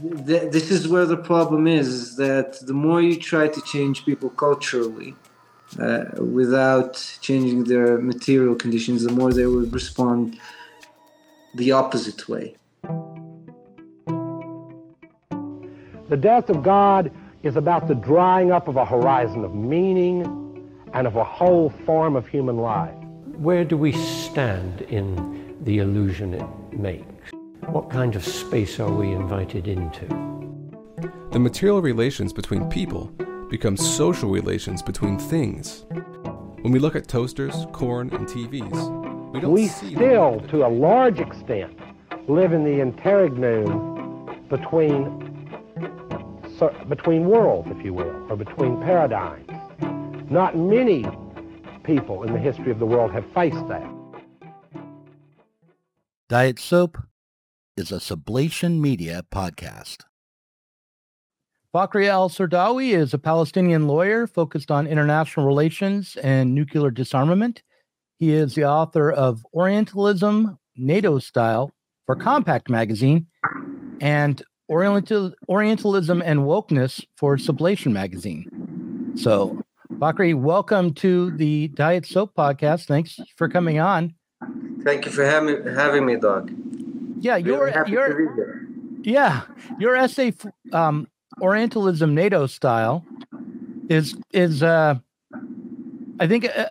th- this is where the problem is, is that the more you try to change people culturally uh, without changing their material conditions, the more they will respond the opposite way. The death of God is about the drying up of a horizon of meaning and of a whole form of human life. Where do we stand in the illusion it makes? What kind of space are we invited into? The material relations between people become social relations between things. When we look at toasters, corn, and TVs, we don't We see still, to a large extent, live in the interregnum between so, between worlds, if you will, or between paradigms. Not many people in the history of the world have faced that. Diet Soap is a Sublation Media podcast. Fakhry Al-Serdawi is a Palestinian lawyer focused on international relations and nuclear disarmament. He is the author of Orientalism, NATO Style for Compact Magazine and Oriental, Orientalism and Wokeness for Sublation Magazine. So, Fakhry, welcome to the Diet Soap podcast. Thanks for coming on. Thank you for having, having me, Doug. Yeah, your Really your. Yeah, your essay, um, Orientalism NATO style, is is uh, I think a,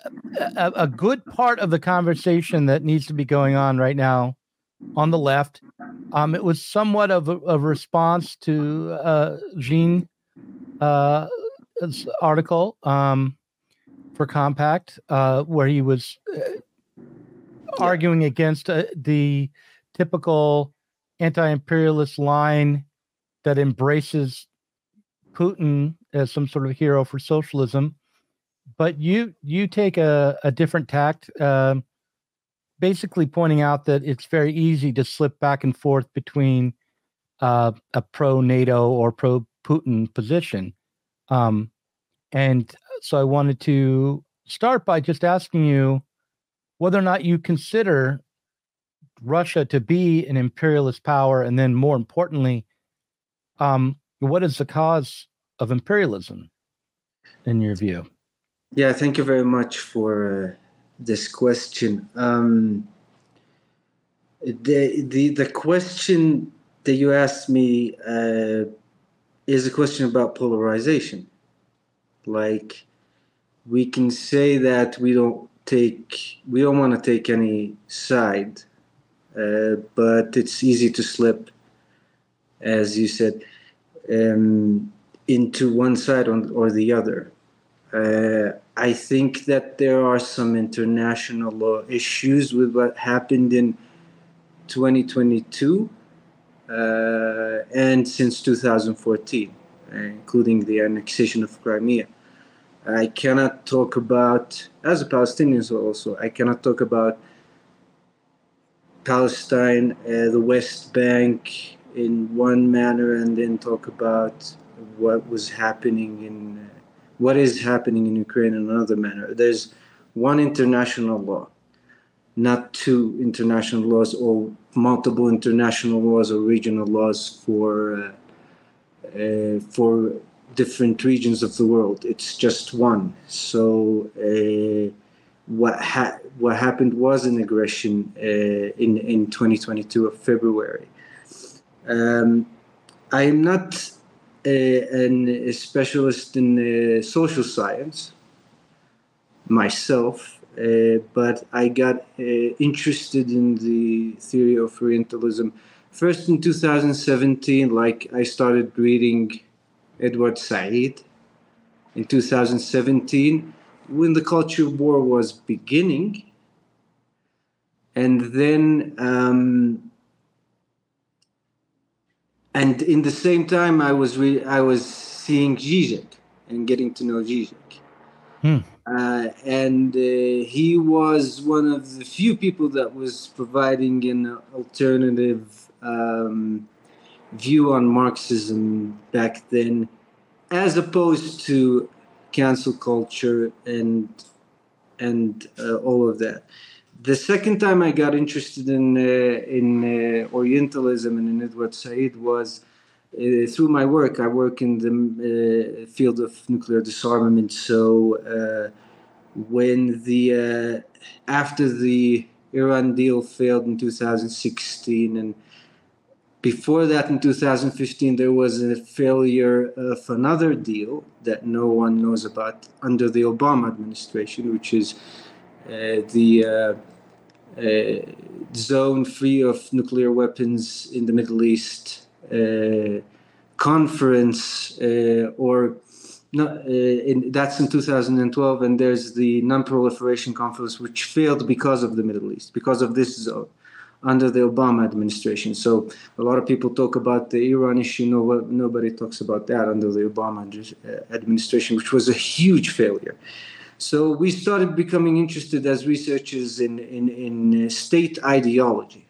a, a good part of the conversation that needs to be going on right now on the left. Um, it was somewhat of a, a response to uh, Jean uh, article um, for Compact, uh, where he was uh, arguing against uh, the typical anti-imperialist line that embraces Putin as some sort of hero for socialism. But you you take a, a different tact, um, basically pointing out that it's very easy to slip back and forth between uh, a pro NATO or pro Putin position. Um, and so I wanted to start by just asking you whether or not you consider Russia to be an imperialist power, and then more importantly, um, what is the cause of imperialism in your view? Yeah, thank you very much for uh, this question. Um, the, the the question that you asked me uh, is a question about polarization. Like, we can say that we don't take we don't want to take any side, uh, but it's easy to slip, as you said, um, into one side or the other. Uh, I think that there are some international law issues with what happened in 2022 uh, and since 2014, uh, including the annexation of Crimea. I cannot talk about, as a Palestinian also, I cannot talk about Palestine, uh, the West Bank in one manner, and then talk about what was happening in uh, what is happening in Ukraine in another manner. There's one international law, not two international laws or multiple international laws or regional laws for uh, uh, for different regions of the world. It's just one. So uh, what ha- what happened was an aggression uh, in in 2022 of February. Um, I am not uh, an, a specialist in uh, social science myself, uh, but I got uh, interested in the theory of Orientalism first in 2017. Like I started reading Edward Said in 2017 when the culture war was beginning, and then. Um, and in the same time i was re- i was seeing Zizek and getting to know Zizek. Hmm. Uh, and uh, he was one of the few people that was providing an alternative um, view on marxism back then as opposed to cancel culture and and uh, all of that the second time I got interested in uh, in uh, Orientalism and in Edward Said was uh, through my work, I work in the uh, field of nuclear disarmament. So when the after the Iran deal failed in 2016 and before that, in 2015, there was a failure of another deal that no one knows about under the Obama administration, which is uh, the uh, uh, zone free of nuclear weapons in the Middle East uh, conference, uh, or uh, in, that's in 2012, and there's the non-proliferation conference, which failed because of the Middle East, because of this zone under the Obama administration. So a lot of people talk about the Iran issue. No, nobody talks about that under the Obama uh, administration, which was a huge failure. So we started becoming interested as researchers in in, in uh, state ideology,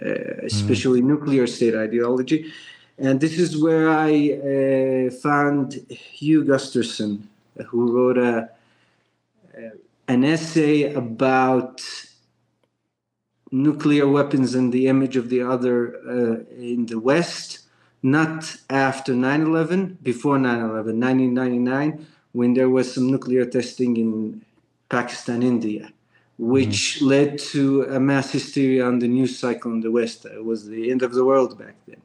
uh, especially mm. nuclear state ideology, and this is where I uh, found Hugh Gusterson, who wrote a, uh, an essay about nuclear weapons and the image of the other uh, in the West, not after 9 11, before 9 11, 1999, when there was some nuclear testing in Pakistan, India, which mm. led to a mass hysteria on the news cycle in the West. It was the end of the world back then.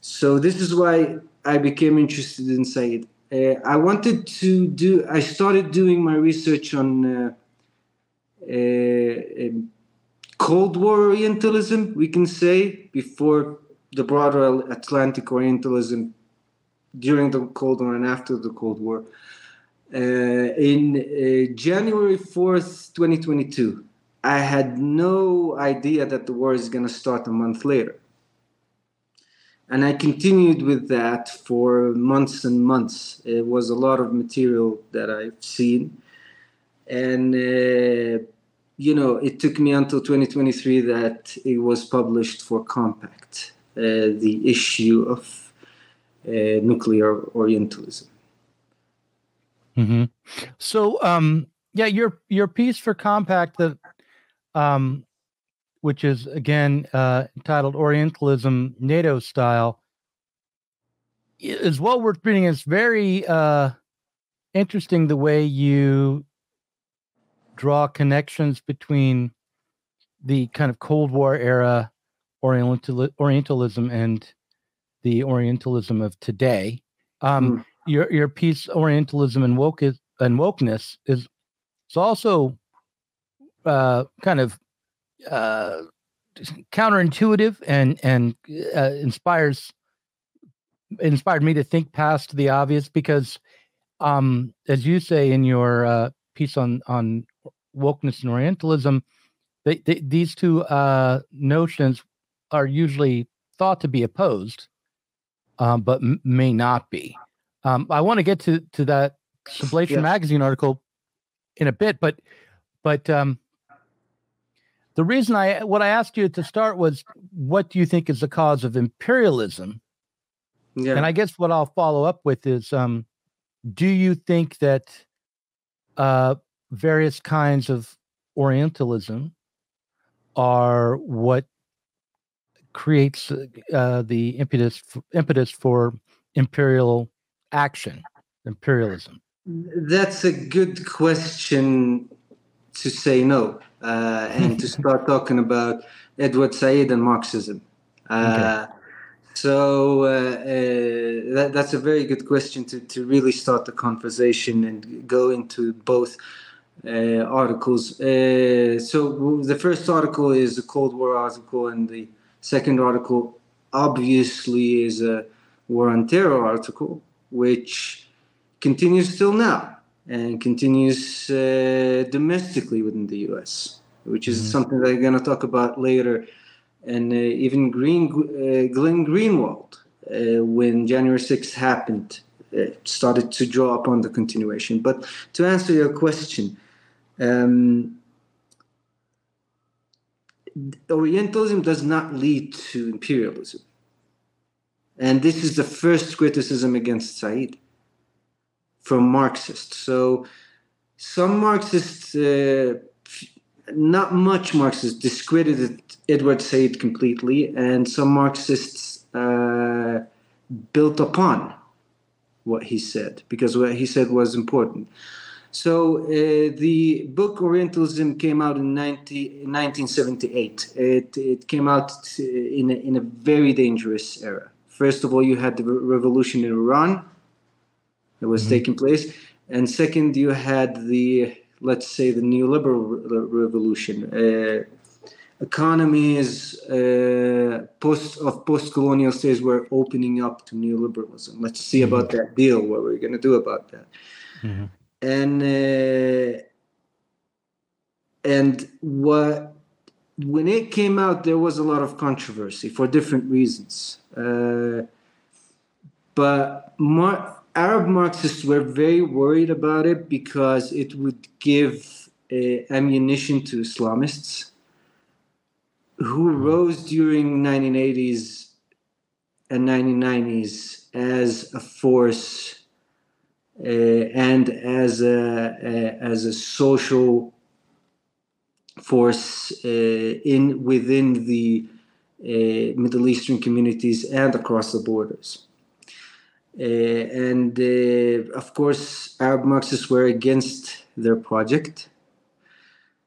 So, this is why I became interested in Said. Uh, I wanted to do, I started doing my research on. Uh, uh, Cold War Orientalism, we can say, before the broader Atlantic Orientalism during the Cold War and after the Cold War. Uh, in uh, January 4th, 2022, I had no idea that the war is going to start a month later. And I continued with that for months and months. It was a lot of material that I've seen. And uh, you know, it took me until 2023 that it was published for Compact, uh, the issue of uh, nuclear Orientalism. Mm-hmm. So, um, yeah, your your piece for Compact that, um, which is again uh, entitled "Orientalism NATO Style," is well worth reading. It's very uh, interesting the way you draw connections between the kind of Cold War era Oriental, Orientalism and the Orientalism of today. Um, mm. Your your piece Orientalism and woke is, and wokeness is it's also uh, kind of uh, counterintuitive and and uh, inspires inspired me to think past the obvious because um, as you say in your uh, piece on on wokeness and Orientalism, they, they, these two uh, notions are usually thought to be opposed, um, but m- may not be. Um, I want to get to to that Sublation yes. magazine article in a bit, but but um, the reason I what I asked you to start was what do you think is the cause of imperialism? Yeah. And I guess what I'll follow up with is um, do you think that uh, various kinds of Orientalism are what creates uh, the impetus impetus for imperial action, imperialism? That's a good question to say no uh, and to start talking about Edward Said and Marxism. Uh, okay. So uh, uh, that, that's a very good question to, to really start the conversation and go into both uh, articles. Uh, so the first article is the Cold War article, and the second article obviously is a War on Terror article, which continues till now and continues uh, domestically within the U.S., which is mm-hmm. something that I'm going to talk about later. And uh, even Green, uh, Glenn Greenwald, uh, when January 6th happened, started to draw upon the continuation. But to answer your question, um, Orientalism does not lead to imperialism. And this is the first criticism against Said from Marxists. So some Marxists, uh, not much Marxists, discredited Edward Said completely, and some Marxists uh, built upon what he said because what he said was important. So uh, the book Orientalism came out in 90, 1978. It, it came out in a, in a very dangerous era. First of all, you had the revolution in Iran that was mm-hmm. taking place, and second, you had the let's say the neoliberal re- revolution. Uh, economies uh, post of post-colonial states were opening up to neoliberalism. Let's see mm-hmm. about that deal. What we're going to do about that. Mm-hmm and uh, and what when it came out there was a lot of controversy for different reasons. Uh, but Mar- arab marxists were very worried about it because it would give uh, ammunition to islamists who rose during 1980s and 1990s as a force and as a, as a social force uh, in within the uh, Middle Eastern communities and across the borders. Uh, and uh, of course, Arab Marxists were against their project.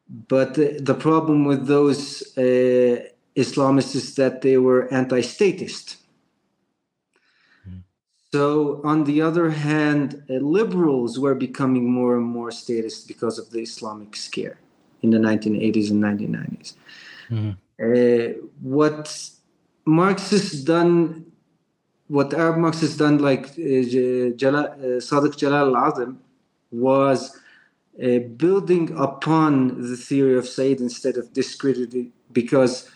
But the, problem with those uh, Islamists is that they were anti statist. So, on the other hand, uh, liberals were becoming more and more statist because of the Islamic scare in the 1980s and 1990s. Mm-hmm. Uh, what Marxists done, what Arab Marxists done, like uh, Jala, uh, Sadiq Jalal al-Azm, was uh, building upon the theory of Said instead of discrediting, because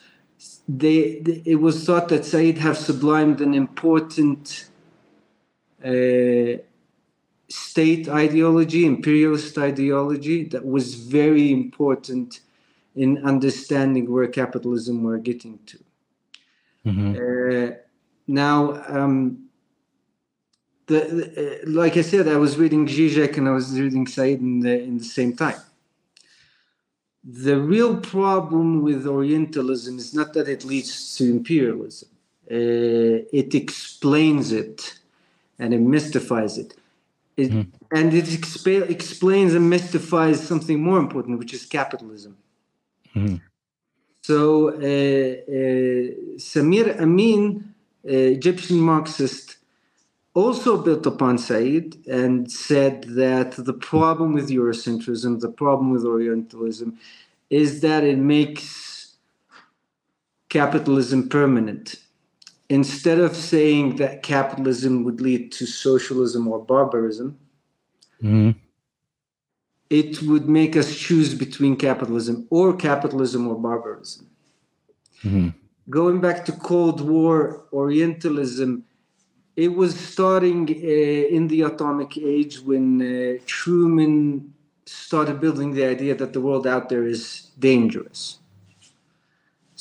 they, they, it was thought that Said have sublimed an important state ideology, imperialist ideology that was very important in understanding where capitalism were getting to. Mm-hmm. Uh, now, um, the, the uh, like I said, I was reading Zizek and I was reading Said in the, in the same time. The real problem with Orientalism is not that it leads to imperialism; uh, it explains it and it mystifies it. it mm. And it expa- explains and mystifies something more important, which is capitalism. Mm. So uh, uh, Samir Amin, uh, Egyptian Marxist, also built upon Said and said that the problem with Eurocentrism, the problem with Orientalism, is that it makes capitalism permanent instead of saying that capitalism would lead to socialism or barbarism, mm. it would make us choose between capitalism or capitalism or barbarism. Mm. Going back to Cold War Orientalism, it was starting uh, in the atomic age when uh, Truman started building the idea that the world out there is dangerous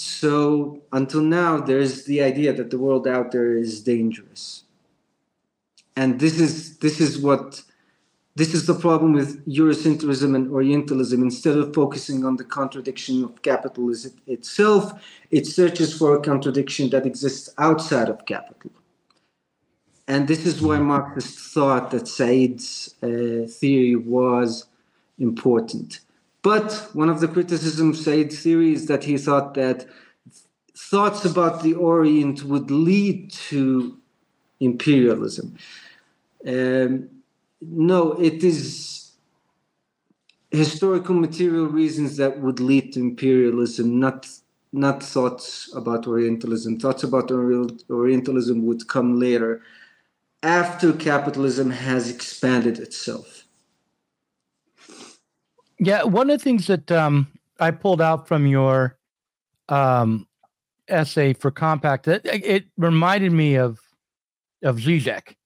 so until now, there's the idea that the world out there is dangerous, and this is this is what this is the problem with Eurocentrism and Orientalism. Instead of focusing on the contradiction of capitalism itself, it searches for a contradiction that exists outside of capital. And this is why Marxists thought that Said's uh, theory was important. But one of the criticisms of Said's theory is that he thought that thoughts about the Orient would lead to imperialism. Um, no, it is historical material reasons that would lead to imperialism, not not thoughts about Orientalism. Thoughts about Orientalism would come later, after capitalism has expanded itself. Yeah, one of the things that um, I pulled out from your um, essay for Compact, it, it reminded me of of Zizek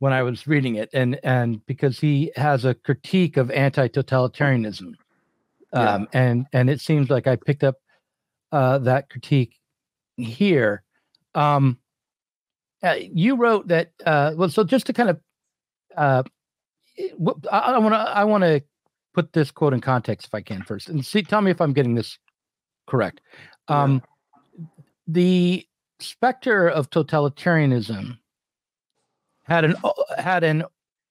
when I was reading it, and and because he has a critique of anti-totalitarianism, um, yeah. and and it seems like I picked up uh, that critique here. Um, uh, you wrote that. Uh, well, so just to kind of, uh, I want to I want to put this quote in context if I can first, and see. Tell me if I'm getting this correct. Um, yeah. The specter of totalitarianism had an had an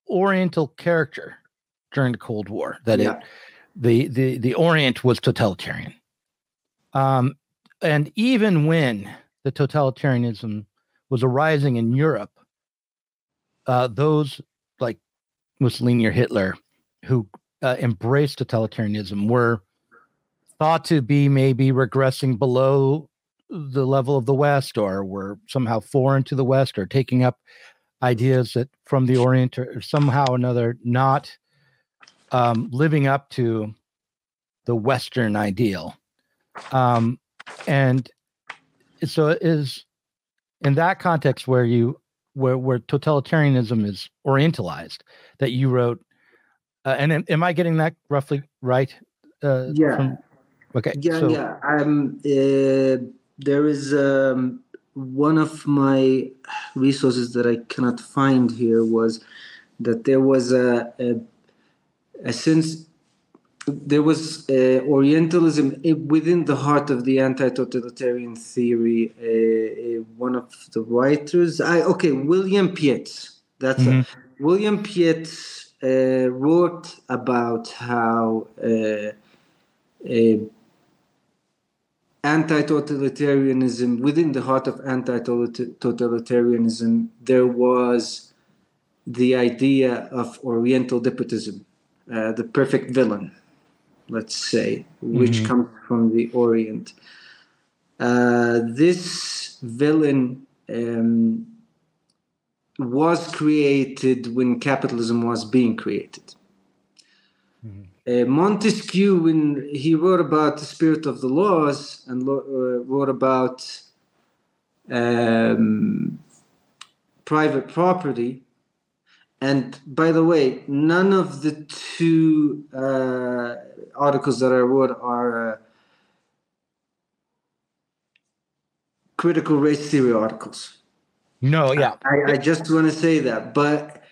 Oriental character during the Cold War. That Yeah. it the the the Orient was totalitarian. Um, and even when the totalitarianism was arising in Europe, uh, those like Mussolini or Hitler who uh, embraced totalitarianism were thought to be maybe regressing below the level of the West or were somehow foreign to the West or taking up ideas that from the Orient or somehow or another not um, living up to the Western ideal. Um, and so it is in that context where you where where totalitarianism is orientalized that you wrote uh, and am, am I getting that roughly right? Uh, Yeah. from- okay. Yeah, so, yeah. Um, uh, there is um, one of my resources that I cannot find here was that there was a, a, a sense there was uh, Orientalism within the heart of the anti-totalitarian theory. Uh, uh, one of the writers, I okay, William Pietz. That's a, Mhm. William Pietz uh, wrote about how. Uh, uh, anti-totalitarianism within the heart of anti-totalitarianism there was the idea of oriental despotism uh, the perfect villain let's say which Mhm. comes from the orient uh, this villain um, was created when capitalism was being created uh, Montesquieu, when he wrote about the spirit of the laws and lo- uh, wrote about um, private property, and by the way, none of the two uh, articles that I wrote are uh, critical race theory articles. No, yeah. I, I just want to say that, but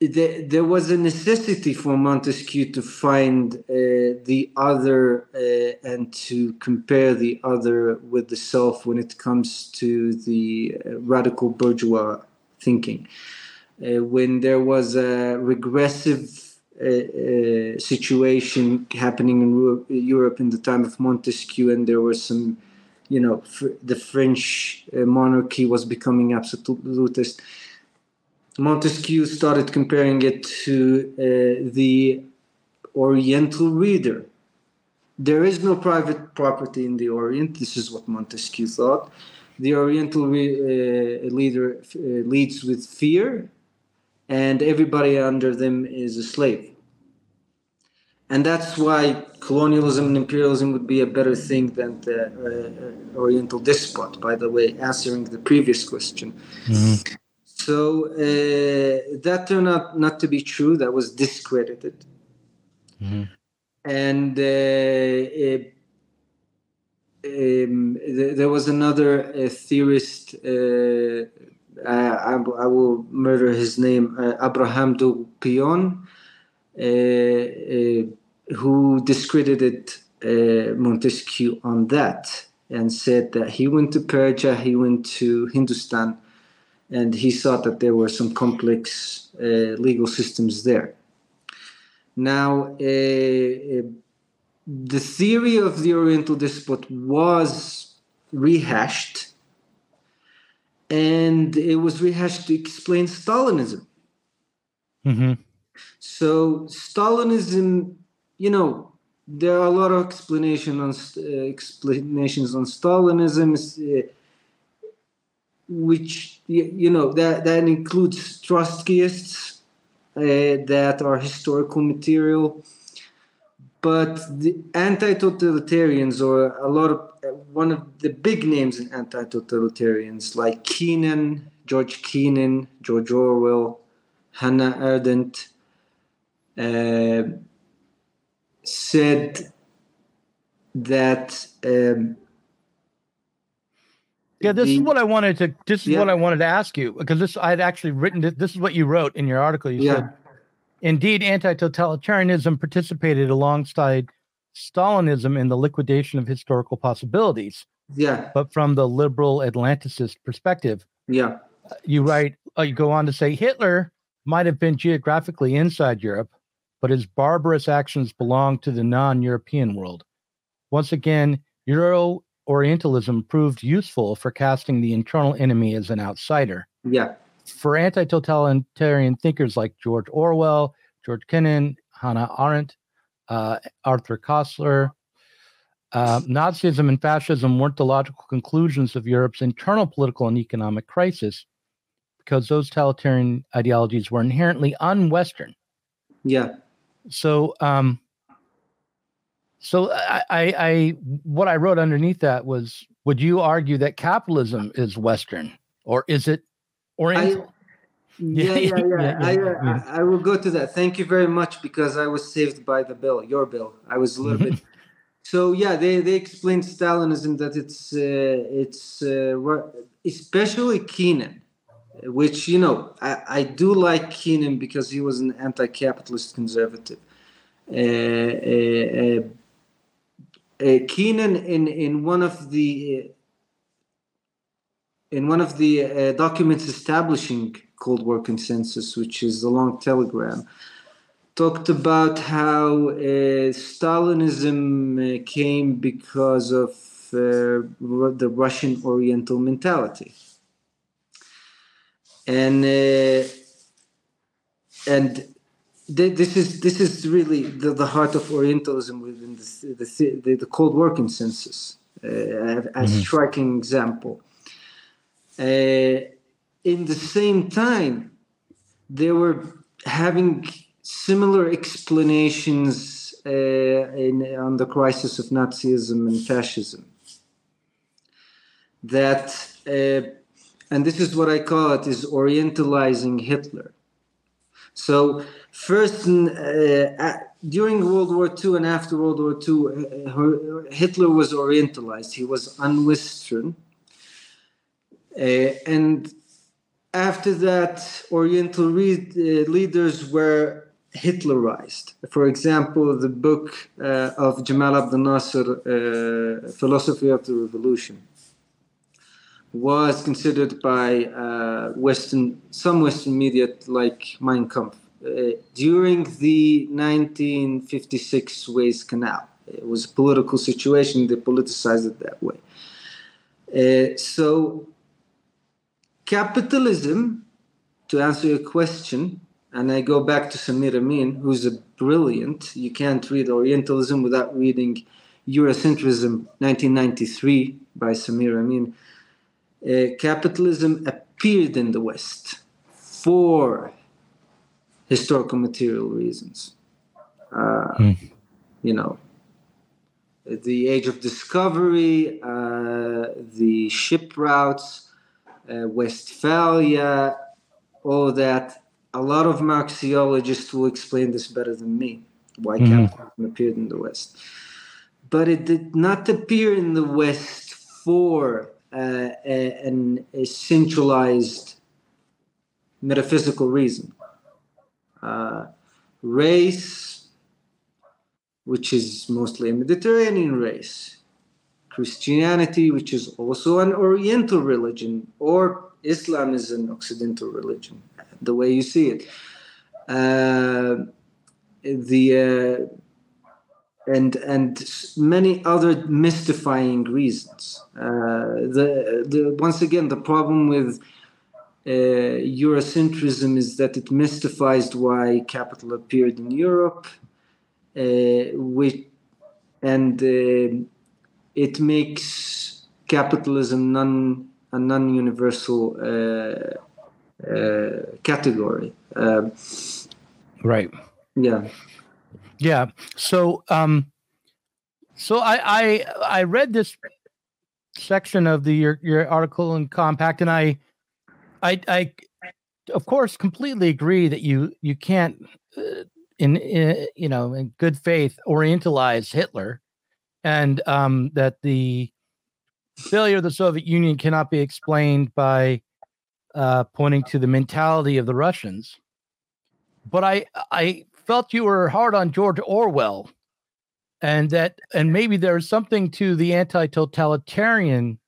there, there was a necessity for Montesquieu to find uh, the other uh, and to compare the other with the self when it comes to the uh, radical bourgeois thinking. Uh, when there was a regressive uh, uh, situation happening in Ru- Europe in the time of Montesquieu, and there were some, you know, fr- the French uh, monarchy was becoming absolutist. Montesquieu started comparing it to uh, the Oriental reader. There is no private property in the Orient. This is what Montesquieu thought. The Oriental re- uh, leader uh, leads with fear, and everybody under them is a slave. And that's why colonialism and imperialism would be a better thing than the uh, uh, Oriental despot, by the way, answering the previous question. So uh, that turned out not to be true. That was discredited. And uh, it, um, th- there was another uh, theorist. Uh, I, I, I will murder his name, uh, Abraham de Pion, uh, uh, who discredited uh, Montesquieu on that and said that he went to Persia, he went to Hindustan, and he thought that there were some complex uh, legal systems there. Now, uh, uh, the theory of the Oriental despot was rehashed, and it was rehashed to explain Stalinism. hmm So Stalinism, you know, there are a lot of explanation on uh, explanations on Stalinism, uh, which y- you know that that includes Trotskyists uh, that are historical material, but the anti-totalitarians or a lot of uh, one of the big names in anti-totalitarians like Keenan, George Keenan, George Orwell, Hannah Arendt uh, said that um, Yeah, this is what I wanted to. This is Yeah. what I wanted to ask you because this I had actually written. This, this is what you wrote in your article. You Yeah. said, "Indeed, anti-totalitarianism participated alongside Stalinism in the liquidation of historical possibilities, yeah but from the liberal Atlanticist perspective, yeah you write uh, you go on to say Hitler might have been geographically inside Europe, but his barbarous actions belong to the non-European world. Once again, Euro Orientalism proved useful for casting the internal enemy as an outsider. Yeah. For anti totalitarian thinkers like George Orwell, George Kennan, Hannah Arendt, uh, Arthur Koestler, uh, Nazism and fascism weren't the logical conclusions of Europe's internal political and economic crisis because those totalitarian ideologies were inherently un Western. Yeah. So, um, so I, I, I, what I wrote underneath that was, would you argue that capitalism is Western, or is it Oriental? yeah, yeah, yeah. yeah, I, yeah. I, I, will go to that. Thank you very much because I was saved by the bill, your bill. I was a little bit. So yeah, they they explained Stalinism that it's uh, it's uh, especially Kennan, which you know I, I do like Keenan because he was an anti-capitalist conservative. Uh, uh, uh uh, Kennan in in one of the uh, in one of the uh, documents establishing Cold War consensus, which is the long telegram, talked about how Stalinism came because of the Russian Oriental mentality, and and this is this is really the, the heart of Orientalism within the the, the, the Cold War consensus, uh, a mm-hmm. striking example. Uh, in the same time, they were having similar explanations uh, in, on the crisis of Nazism and fascism. That, uh, and this is what I call it, is Orientalizing Hitler. So first uh, during World War II and after World War II, uh, Hitler was Orientalized. He was un-Western, uh, and after that, Oriental uh, leaders were Hitlerized. For example, the book uh, of Jamal Abdel Nasser, uh, "Philosophy of the Revolution." Was considered by Western some Western media like Mein Kampf uh, during the 1956 Suez Canal. It was a political situation, they politicized it that way. Uh, so, capitalism, to answer your question, and I go back to Samir Amin, who's a brilliant, you can't read Orientalism without reading Eurocentrism 1993 by Samir Amin. Uh, capitalism appeared in the West for historical material reasons. Uh, mm. You know, the age of discovery, uh, the ship routes, uh, Westphalia, all that. A lot of Marxiologists will explain this better than me. Why mm. capitalism appeared in the West, but it did not appear in the West for uh, a, an, a centralized metaphysical reason uh, race, which is mostly a Mediterranean race, Christianity, which is also an Oriental religion, or Islam is an Occidental religion, the way you see it. Uh, the uh, and and many other mystifying reasons. Uh, the the once again the problem with uh, Eurocentrism is that it mystifies why capital appeared in Europe, uh, which, and uh, it makes capitalism non a non-universal uh, uh, category. Um, right. Yeah. Yeah. So, um, so I I I read this section of the your your article in Compact, and I I, I, of course, completely agree that you you can't, uh, in, in, you know, in good faith, orientalize Hitler, and um, that the failure of the Soviet Union cannot be explained by uh, pointing to the mentality of the Russians. But I I felt you were hard on George Orwell, and that and maybe there's something to the anti-totalitarian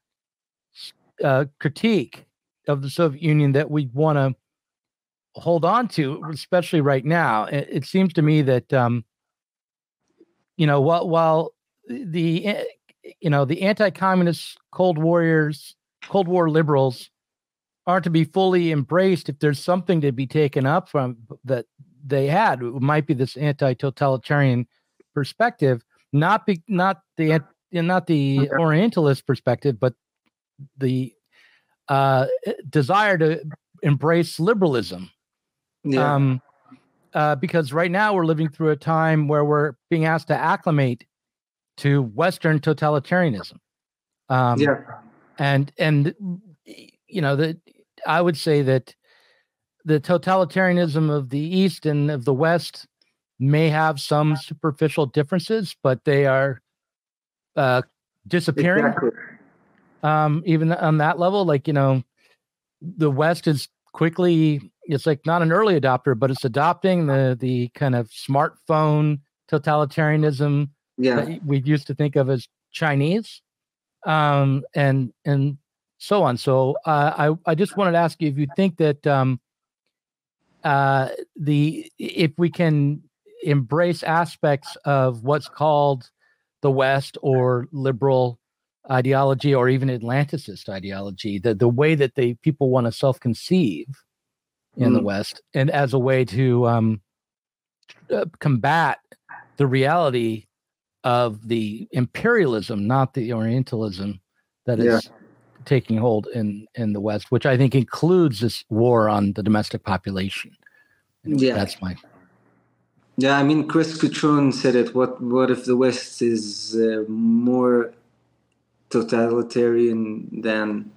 uh, critique of the Soviet Union that we want to hold on to, especially right now. It, it seems to me that um, you know while while the you know the anti-communist Cold Warriors, Cold War liberals aren't to be fully embraced. If there's something to be taken up from that they had, it might be this anti-totalitarian perspective, not be not the not the Orientalist perspective, but the uh, desire to embrace liberalism. Yeah. Um, uh, because right now we're living through a time where we're being asked to acclimate to Western totalitarianism. Um, yeah. And and you know that I would say that the totalitarianism of the East and of the West may have some superficial differences, but they are uh, disappearing. Exactly. Um, even on that level, like you know, the West is quickly. It's like not an early adopter, but it's adopting the the kind of smartphone totalitarianism yeah. that we used to think of as Chinese, um, and and so on. So uh, I I just wanted to ask you if you think that um, uh, the if we can embrace aspects of what's called the West or liberal ideology or even Atlanticist ideology, the, the way that they people want to self conceive in mm. the West, and as a way to um, uh, combat the reality of the imperialism, not the Orientalism that is yeah. Taking hold in in the West, which I think includes this war on the domestic population. Yeah, that's my yeah, I mean, Chris Cutrone said it. What what if the West is uh, more totalitarian than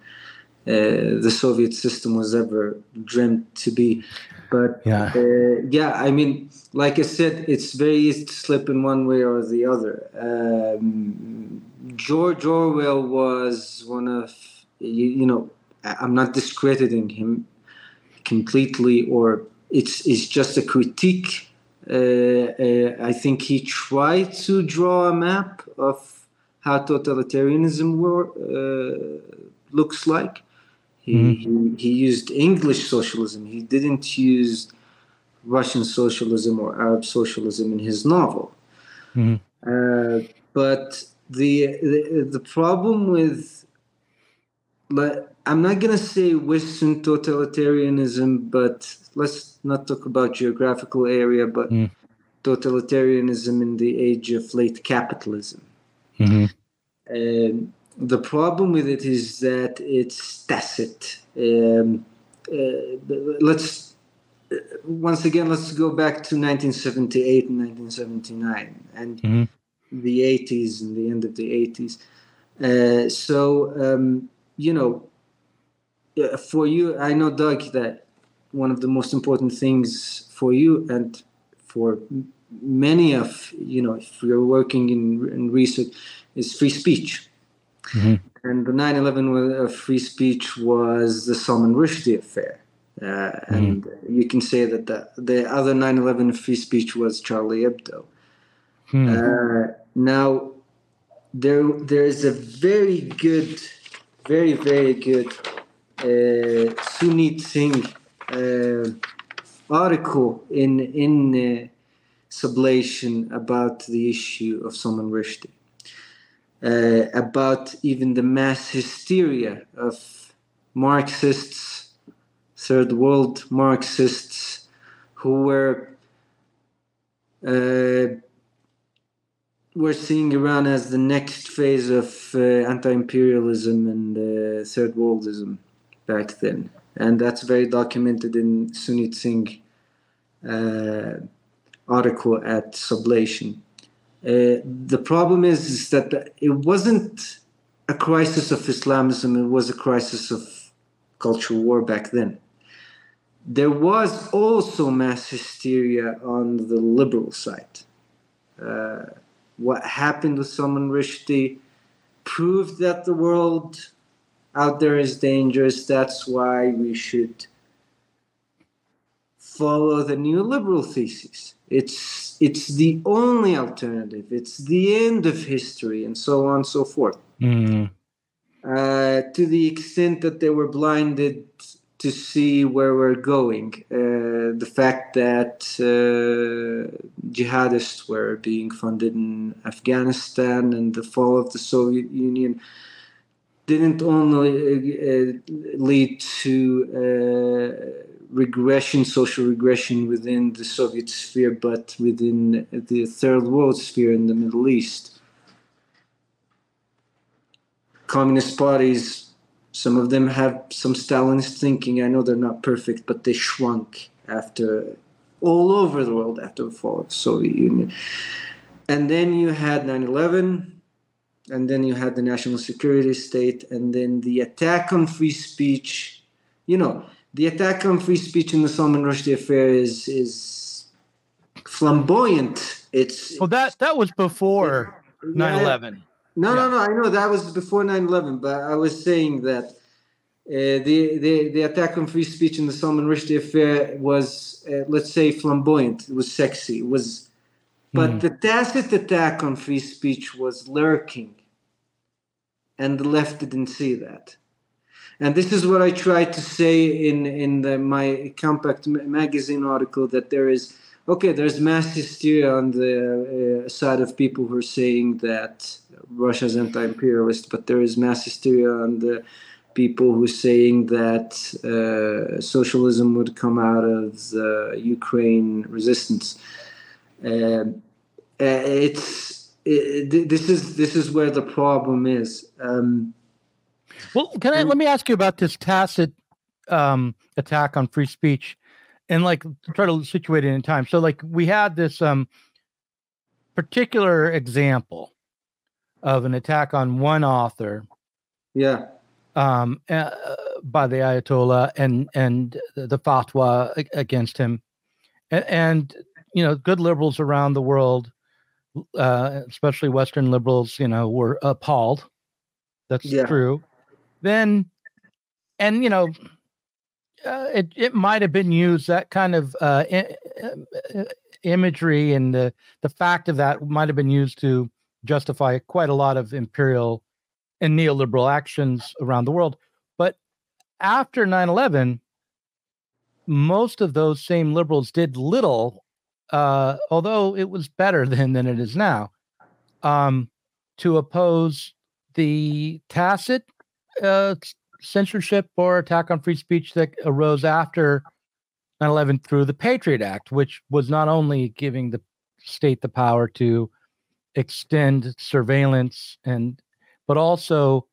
uh, the Soviet system was ever dreamt to be? But yeah, uh, yeah. I mean, like I said, it's very easy to slip in one way or the other. Um, George Orwell was one of you, you know. I'm not discrediting him completely, or it's it's just a critique uh, uh, I think he tried to draw a map of how totalitarianism were, uh, looks like. He, mm-hmm. he, he used English socialism. He didn't use Russian socialism or Arab socialism in his novel. Mm-hmm. Uh, but the, the, the problem with I'm not gonna say Western totalitarianism, but let's not talk about geographical area, but mm. totalitarianism in the age of late capitalism. Mm-hmm. Um, the problem with it is that it's tacit. Um, uh, let's uh, once again let's go back to 1978 and 1979 and mm-hmm. the 80s and the end of the 80s. Uh, so um, you know, for you, I know Doug that one of the most important things for you and for many of you know if you're working in, in research is free speech mm-hmm. and the 9-11 of free speech was the salman rushdie affair uh, mm-hmm. and you can say that the, the other 9-11 free speech was charlie hebdo mm-hmm. uh, now there there is a very good very very good uh, Suneet Singh uh, article in in uh, Sublation about the issue of Salman Rushdie, uh, about even the mass hysteria of Marxists, third world Marxists, who were uh, were seeing Iran as the next phase of uh, anti-imperialism and uh, third worldism back then and that's very documented in Suneet Singh uh, article at Sublation. Uh, the problem is, is that it wasn't a crisis of Islamism; it was a crisis of cultural war back then. There was also mass hysteria on the liberal side. What happened with Salman Rushdie proved that the world out there is dangerous. That's why we should follow the neoliberal thesis. It's it's the only alternative. It's the end of history, and so on and so forth. Mm. uh, to the extent that they were blinded to see where we're going. Uh, the fact that uh, jihadists were being funded in Afghanistan and the fall of the Soviet Union didn't only uh, lead to uh, regression, social regression within the Soviet sphere, but within the third world sphere in the Middle East. Communist parties, some of them have some Stalinist thinking. I know they're not perfect, but they shrunk after all over the world after the fall of the Soviet Union. And then you had 9 11, and then you had the national security state, and then the attack on free speech. You know, the attack on free speech in the Salman Rushdie affair is is flamboyant. It's well that that was before 9/11. No, yeah. no, no. I know that was before 9/11, but I was saying that uh, the, the the attack on free speech in the Salman Rushdie affair was, uh, let's say, flamboyant. It was sexy. It was, but mm. the tacit attack on free speech was lurking, and the left didn't see that. And this is what I tried to say in in the, my Compact magazine article that there is okay, there's mass hysteria on the uh, side of people who are saying that Russia's anti-imperialist, but there is mass hysteria on the people who are saying that uh, socialism would come out of the Ukraine resistance. Um, uh, it's it, this is this is where the problem is. Um, well, can I let me ask you about this tacit um, attack on free speech, and like try to situate it in time. So, like we had this um, particular example of an attack on one author, yeah, um, uh, by the Ayatollah, and and the fatwa against him, and, and you know, good liberals around the world, uh, especially Western liberals, you know, were appalled. That's yeah. true then and you know uh, it it might have been used that kind of uh, imagery and the the fact of that might have been used to justify quite a lot of imperial and neoliberal actions around the world. But after 9-11 most of those same liberals did little uh, although it was better then than it is now um, to oppose the tacit uh, censorship or attack on free speech that arose after 9 11 through the Patriot Act, which was not only giving the state the power to extend surveillance and but also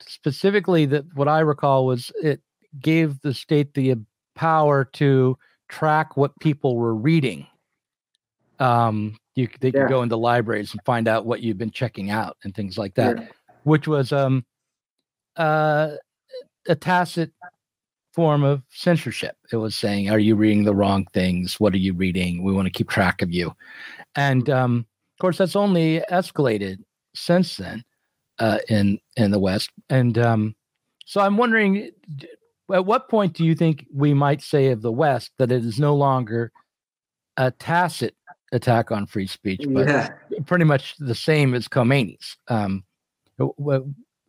specifically that what I recall was it gave the state the power to track what people were reading. Um, you they yeah. could go into libraries and find out what you've been checking out and things like that, yeah. which was um uh, a tacit form of censorship. It was saying, "Are you reading the wrong things? What are you reading? We want to keep track of you." And um, of course, that's only escalated since then uh, in in the West. And um, so, I'm wondering, at what point do you think we might say of the West that it is no longer a tacit attack on free speech, but yeah. pretty much the same as Khomeini's? Um,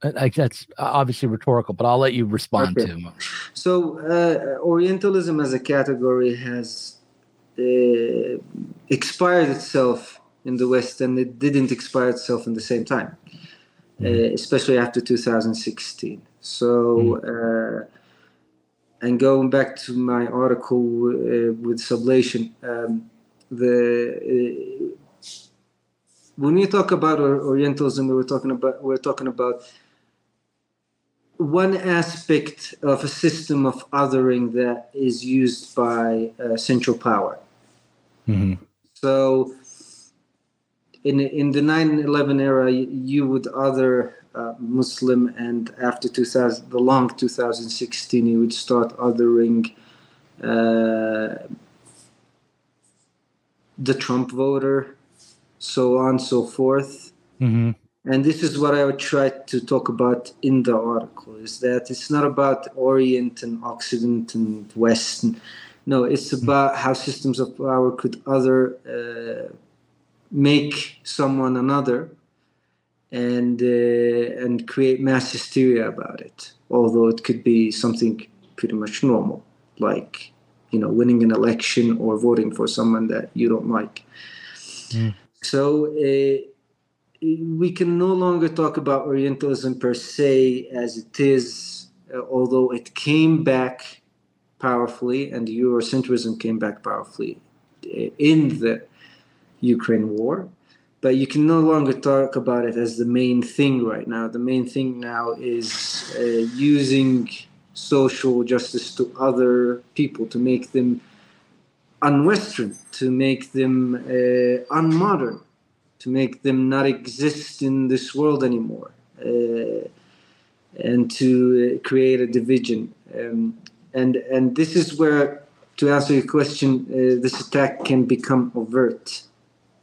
I, that's obviously rhetorical, but I'll let you respond okay. to. So, uh, Orientalism as a category has uh, expired itself in the West, and it didn't expire itself in the same time, mm. uh, especially after 2016. So, mm. and going back to my article uh, with sublation, um, the uh, when we talk about Orientalism, we were talking about we're talking about one aspect of a system of othering that is used by uh, central power. Mm-hmm. So, in in the 9/11 era, you would other uh, Muslim, and after 2000, the long 2016, you would start othering uh, the Trump voter, so on so forth. Mm-hmm and this is what I would try to talk about in the article is that it's not about Orient and Occident and West. No, it's hmm. about how systems of power could other uh, make someone another, and uh, and create mass hysteria about it. Although it could be something pretty much normal, like you know winning an election or voting for someone that you don't like. Mm. So uh, we can no longer talk about Orientalism per se as it is, uh, although it came back powerfully and Eurocentrism came back powerfully uh, in the Ukraine war. But you can no longer talk about it as the main thing right now. The main thing now is uh, using social justice to other people to make them unwestern, to make them uh, unmodern, to make them not exist in this world anymore, uh, and to uh, create a division. Um, and and this is where, to answer your question, uh, this attack can become overt.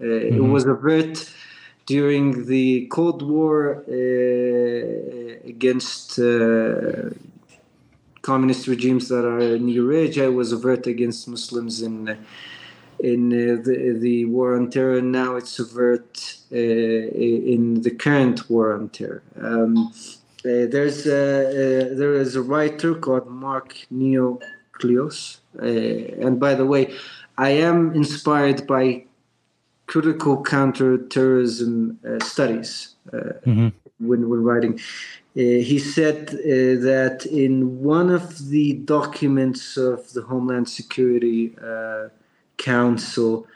Uh, mm-hmm. It was overt during the Cold War uh, against communist regimes that are in Eurasia it was overt against Muslims in in uh, the the war on terror. Now it's overt uh, in the current war on terror. Um, uh, there's there is a writer called Mark Neocleous, and by the way, I am inspired by critical counterterrorism uh, studies uh, mm-hmm. when, when writing. Uh, he said uh, that in one of the documents of the Homeland Security uh, Council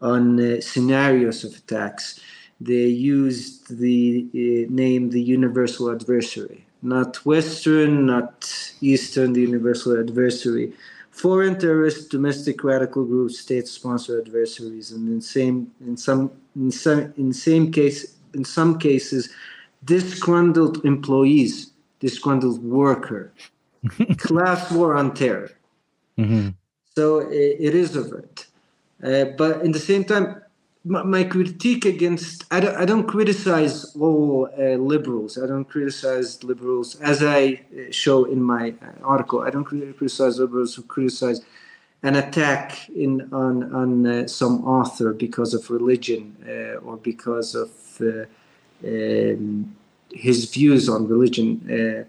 on uh, scenarios of attacks, they used the uh, name the universal adversary, not Western, not Eastern, the universal adversary. Foreign terrorists, domestic radical groups, state-sponsored adversaries, and in same in some in some in same case in some cases disgruntled employees, disgruntled worker, class war on terror. Mm-hmm. So it, it is overt. Uh, but in the same time, my, my critique against I don't, I don't criticize all uh, liberals. I don't criticize liberals as I uh, show in my uh, article. I don't criticize liberals who criticize an attack in on on uh, some author because of religion or because of um, his views on religion.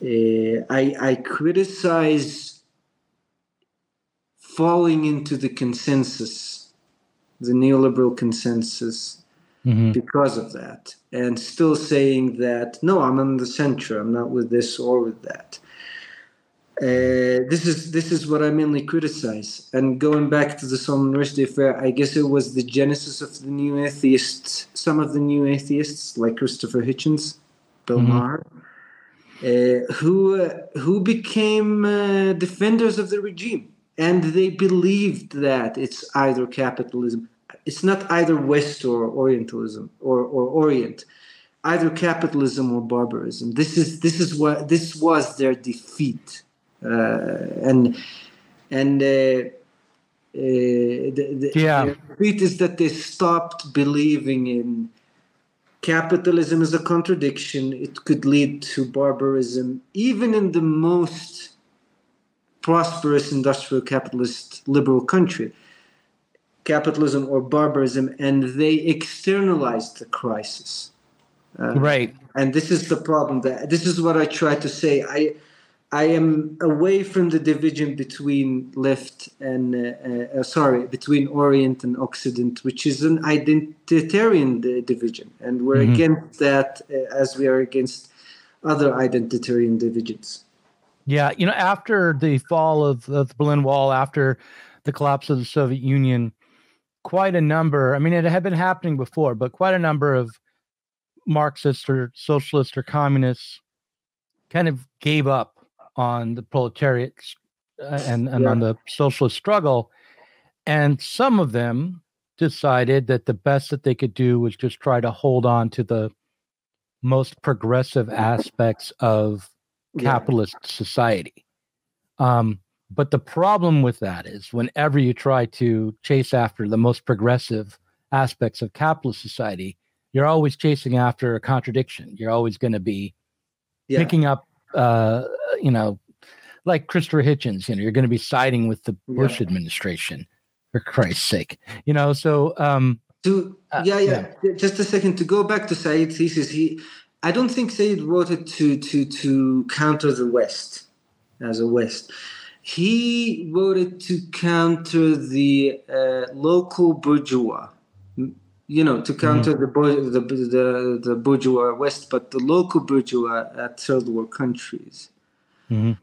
I, I criticize falling into the consensus, the neoliberal consensus, mm-hmm. because of that, and still saying that no, I'm in the center. I'm not with this or with that. Uh, this is this is what I mainly criticize. And going back to the Salman Rushdie affair, I guess it was the genesis of the new atheists. Some of the new atheists, like Christopher Hitchens, Bill mm-hmm. Maher, uh, who uh, who became uh, defenders of the regime, and they believed that it's either capitalism, it's not either West or Orientalism or or Orient, either capitalism or barbarism. This is this is what this was their defeat uh, and and uh, uh, the, the, yeah. the is that they stopped believing in capitalism as a contradiction. It could lead to barbarism, even in the most prosperous industrial capitalist liberal country. Capitalism or barbarism, and they externalized the crisis. Uh, right. And this is the problem. That this is what I try to say. I I am away from the division between left and uh, uh, sorry between Orient and Occident, which is an identitarian division, and we're mm-hmm. against that uh, as we are against other identitarian divisions. Yeah, you know, after the fall of, of the Berlin Wall, after the collapse of the Soviet Union, quite a number. I mean, it had been happening before, but quite a number of Marxists or socialists or communists kind of gave up on the proletariat uh, and, and yeah. on the socialist struggle. And some of them decided that the best that they could do was just try to hold on to the most progressive aspects of capitalist yeah. society. Um, but the problem with that is whenever you try to chase after the most progressive aspects of capitalist society, you're always chasing after a contradiction. You're always going to be yeah. picking up uh, you know, like Christopher Hitchens, you know, you're going to be siding with the Bush yeah. administration for Christ's sake, you know. So, um, to Uh, yeah, yeah, Just a second to go back to Said's thesis. He, I don't think Said wrote it to to to counter the West as a West. He wrote it to counter the uh, local bourgeois. You know, to counter the, bour- the the the bourgeois West, but the local bourgeois at third world countries Mhm.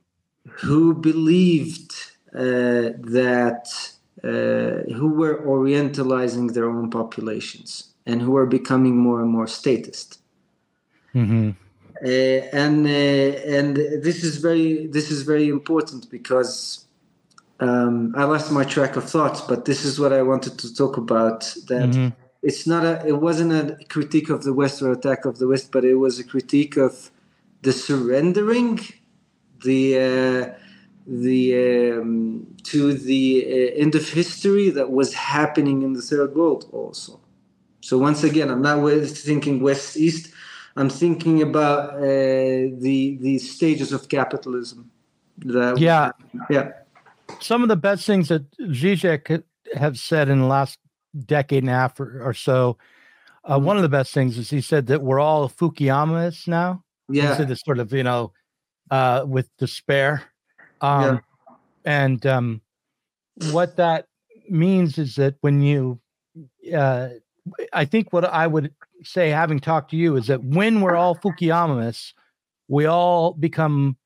who believed uh, that uh, who were orientalizing their own populations and who were becoming more and more statist. Hmm Uh, and uh, and this is very this is very important because um, I lost my track of thoughts, but this is what I wanted to talk about. That Mhm. it's not a it wasn't a critique of the West or attack of the West, but it was a critique of the surrendering the uh, the um, to the uh, end of history that was happening in the third world also. So once again, I'm not thinking west east. I'm thinking about uh, the the stages of capitalism. That, Yeah. yeah, Some of the best things that Zizek have said in the last decade and a half or, or so. Uh, Mm-hmm. One of the best things is he said that we're all Fukuyamists now. He yeah, said this sort of, you know, uh, with despair. Um, And um, what that means is that when you, uh, I think what I would say, having talked to you, is that when we're all Fukuyamists, we all become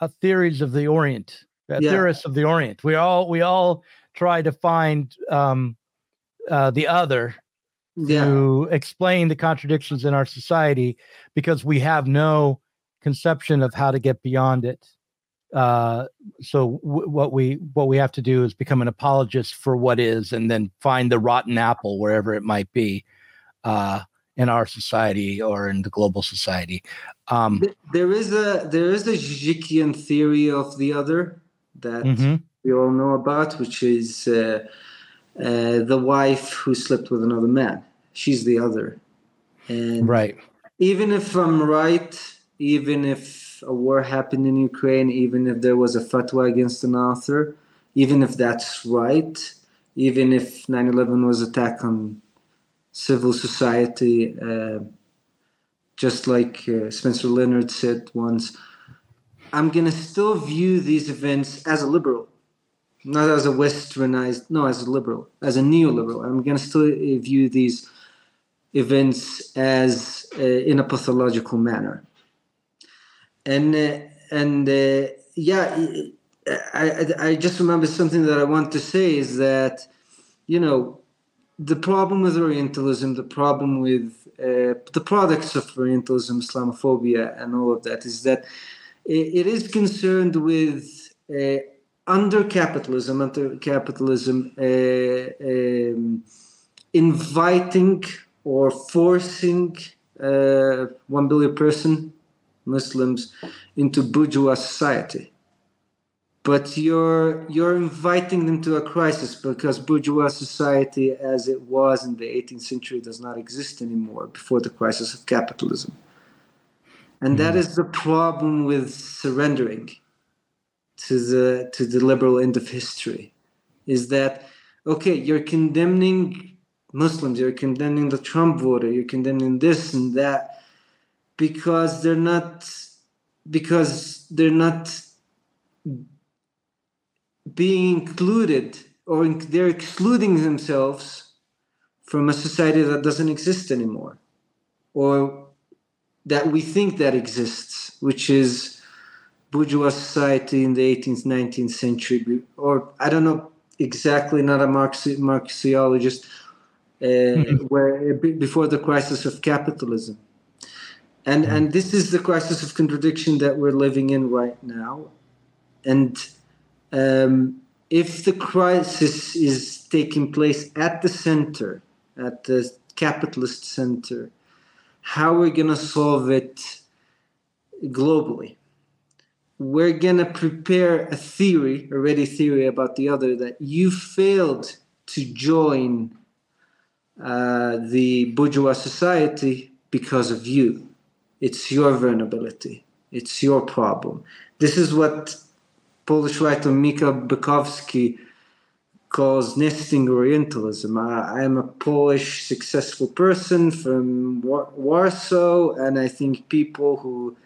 uh, theories of the Orient, Yeah. theorists of the Orient. We all we all try to find um, uh, the other yeah, to explain the contradictions in our society because we have no conception of how to get beyond it. Uh, so w- what we what we have to do is become an apologist for what is, and then find the rotten apple wherever it might be uh, in our society or in the global society. Um, There is a there is a Zizekian theory of the other that mhm. we all know about, which is uh, uh, the wife who slept with another man. She's the other, and Right. even if I'm right, even if a war happened in Ukraine, even if there was a fatwa against an author, even if that's right, even if 9/11 was an attack on civil society, uh, just like uh, Spencer Leonard said once, I'm gonna still view these events as a liberal, not as a westernized, no, as a liberal, as a neoliberal. I'm gonna still uh, view these events as uh, in a pathological manner. And and uh, yeah, I, I just remember something that I want to say is that you know the problem with Orientalism, the problem with uh, the products of Orientalism, Islamophobia, and all of that is that it, it is concerned with uh, under capitalism, under capitalism, uh, um, inviting or forcing uh, one billion person Muslims into bourgeois society. But you're you're inviting them to a crisis because bourgeois society, as it was in the 18th century, does not exist anymore before the crisis of capitalism. And that hmm. is the problem with surrendering to the to the liberal end of history, is that okay, you're condemning Muslims, you're condemning the Trump voter, you're condemning this and that, because they're not because they're not being included or they're excluding themselves from a society that doesn't exist anymore or that we think that exists which is bourgeois society in the 18th 19th century or i don't know exactly not a Marxi- marxiologist uh, where before the crisis of capitalism and and this is the crisis of contradiction that we're living in right now. And um, if the crisis is taking place at the center at the capitalist center how we're going to solve it globally? We're going to prepare a theory a ready theory about the other that you failed to join uh, the bourgeois society because of you it's your vulnerability. It's your problem. This is what Polish writer Mika Bukowski calls nesting Orientalism. I, am a Polish successful person from War- Warsaw, and I think people who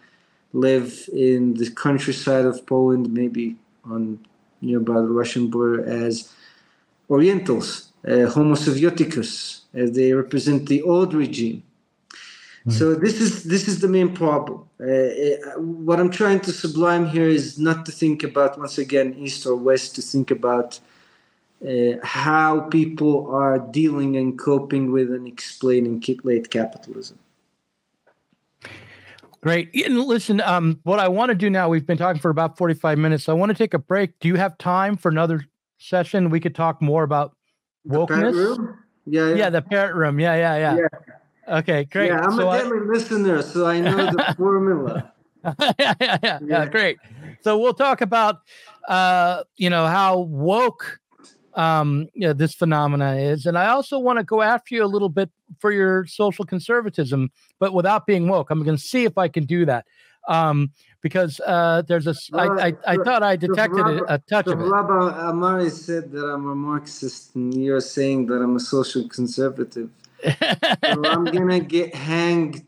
live in the countryside of Poland, maybe on nearby the Russian border, as Orientals, uh, Homo Sovieticus, as they represent the old regime. Hmm. So this is this is the main problem. Uh, uh, what I'm trying to sublime here is not to think about once again east or west, to think about uh, how people are dealing and coping with and explaining late capitalism. Great. And listen, um, what I want to do now, we've been talking for about 45 minutes. So I want to take a break. Do you have time for another session? We could talk more about wokeness. Yeah, yeah, yeah. the parrot room. Yeah, yeah, yeah. yeah. Okay, great. Yeah, I'm so a daily I... listener, so I know the formula. yeah, yeah, yeah, yeah, great. So we'll talk about, uh, you know, how woke um, you know, this phenomena is. And I also want to go after you a little bit for your social conservatism, but without being woke. I'm going to see if I can do that. Um, because uh, there's a, uh, I, I, I thought I detected so a, a touch of it. Rabbi Amari said that I'm a Marxist, and you're saying that I'm a social conservative. So I'm gonna get hanged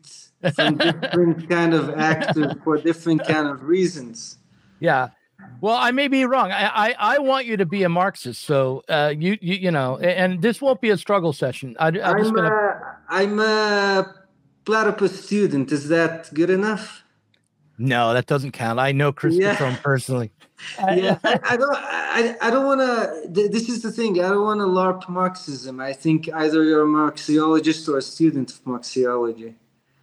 from different kind of actors for different kind of reasons. Yeah, well, I may be wrong. I, I, I want you to be a Marxist. So uh, you, you you know, and this won't be a struggle session. I, am I'm, gonna... a, I'm a platypus student. Is that good enough? No, that doesn't count. I know Chris yeah. personally. yeah, I, I, don't. I, I don't want to. Th- this is the thing. I don't want to LARP Marxism. I think either you're a Marxiologist or a student of Marxiology.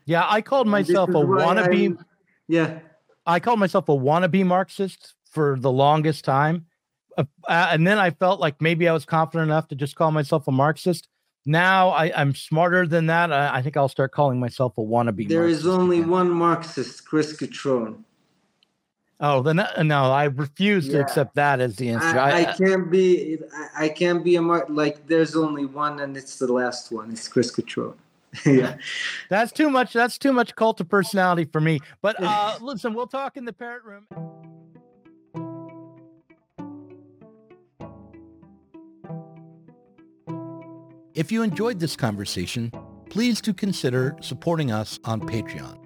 Yeah, I called myself a wannabe. I, yeah, I called myself a wannabe Marxist for the longest time. Uh, uh, and then I felt like maybe I was confident enough to just call myself a Marxist. Now I, am smarter than that. I, I, think I'll start calling myself a wannabe. There Marxist is only one Marxist, Chris Cutrone. Oh, then uh, no, I refuse yeah. to accept that as the answer. I, I, I can't be. I, can't be a Mar- like. There's only one, and it's the last one. It's Chris Cutrone. yeah, that's too much. That's too much cult of personality for me. But uh, listen, we'll talk in the parrot room. If you enjoyed this conversation, please do consider supporting us on Patreon.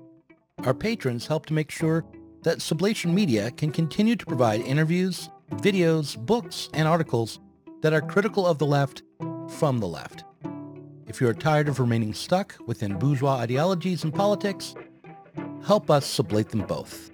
Our patrons help to make sure that Sublation Media can continue to provide interviews, videos, books, and articles that are critical of the left from the left. If you are tired of remaining stuck within bourgeois ideologies and politics, help us sublate them both.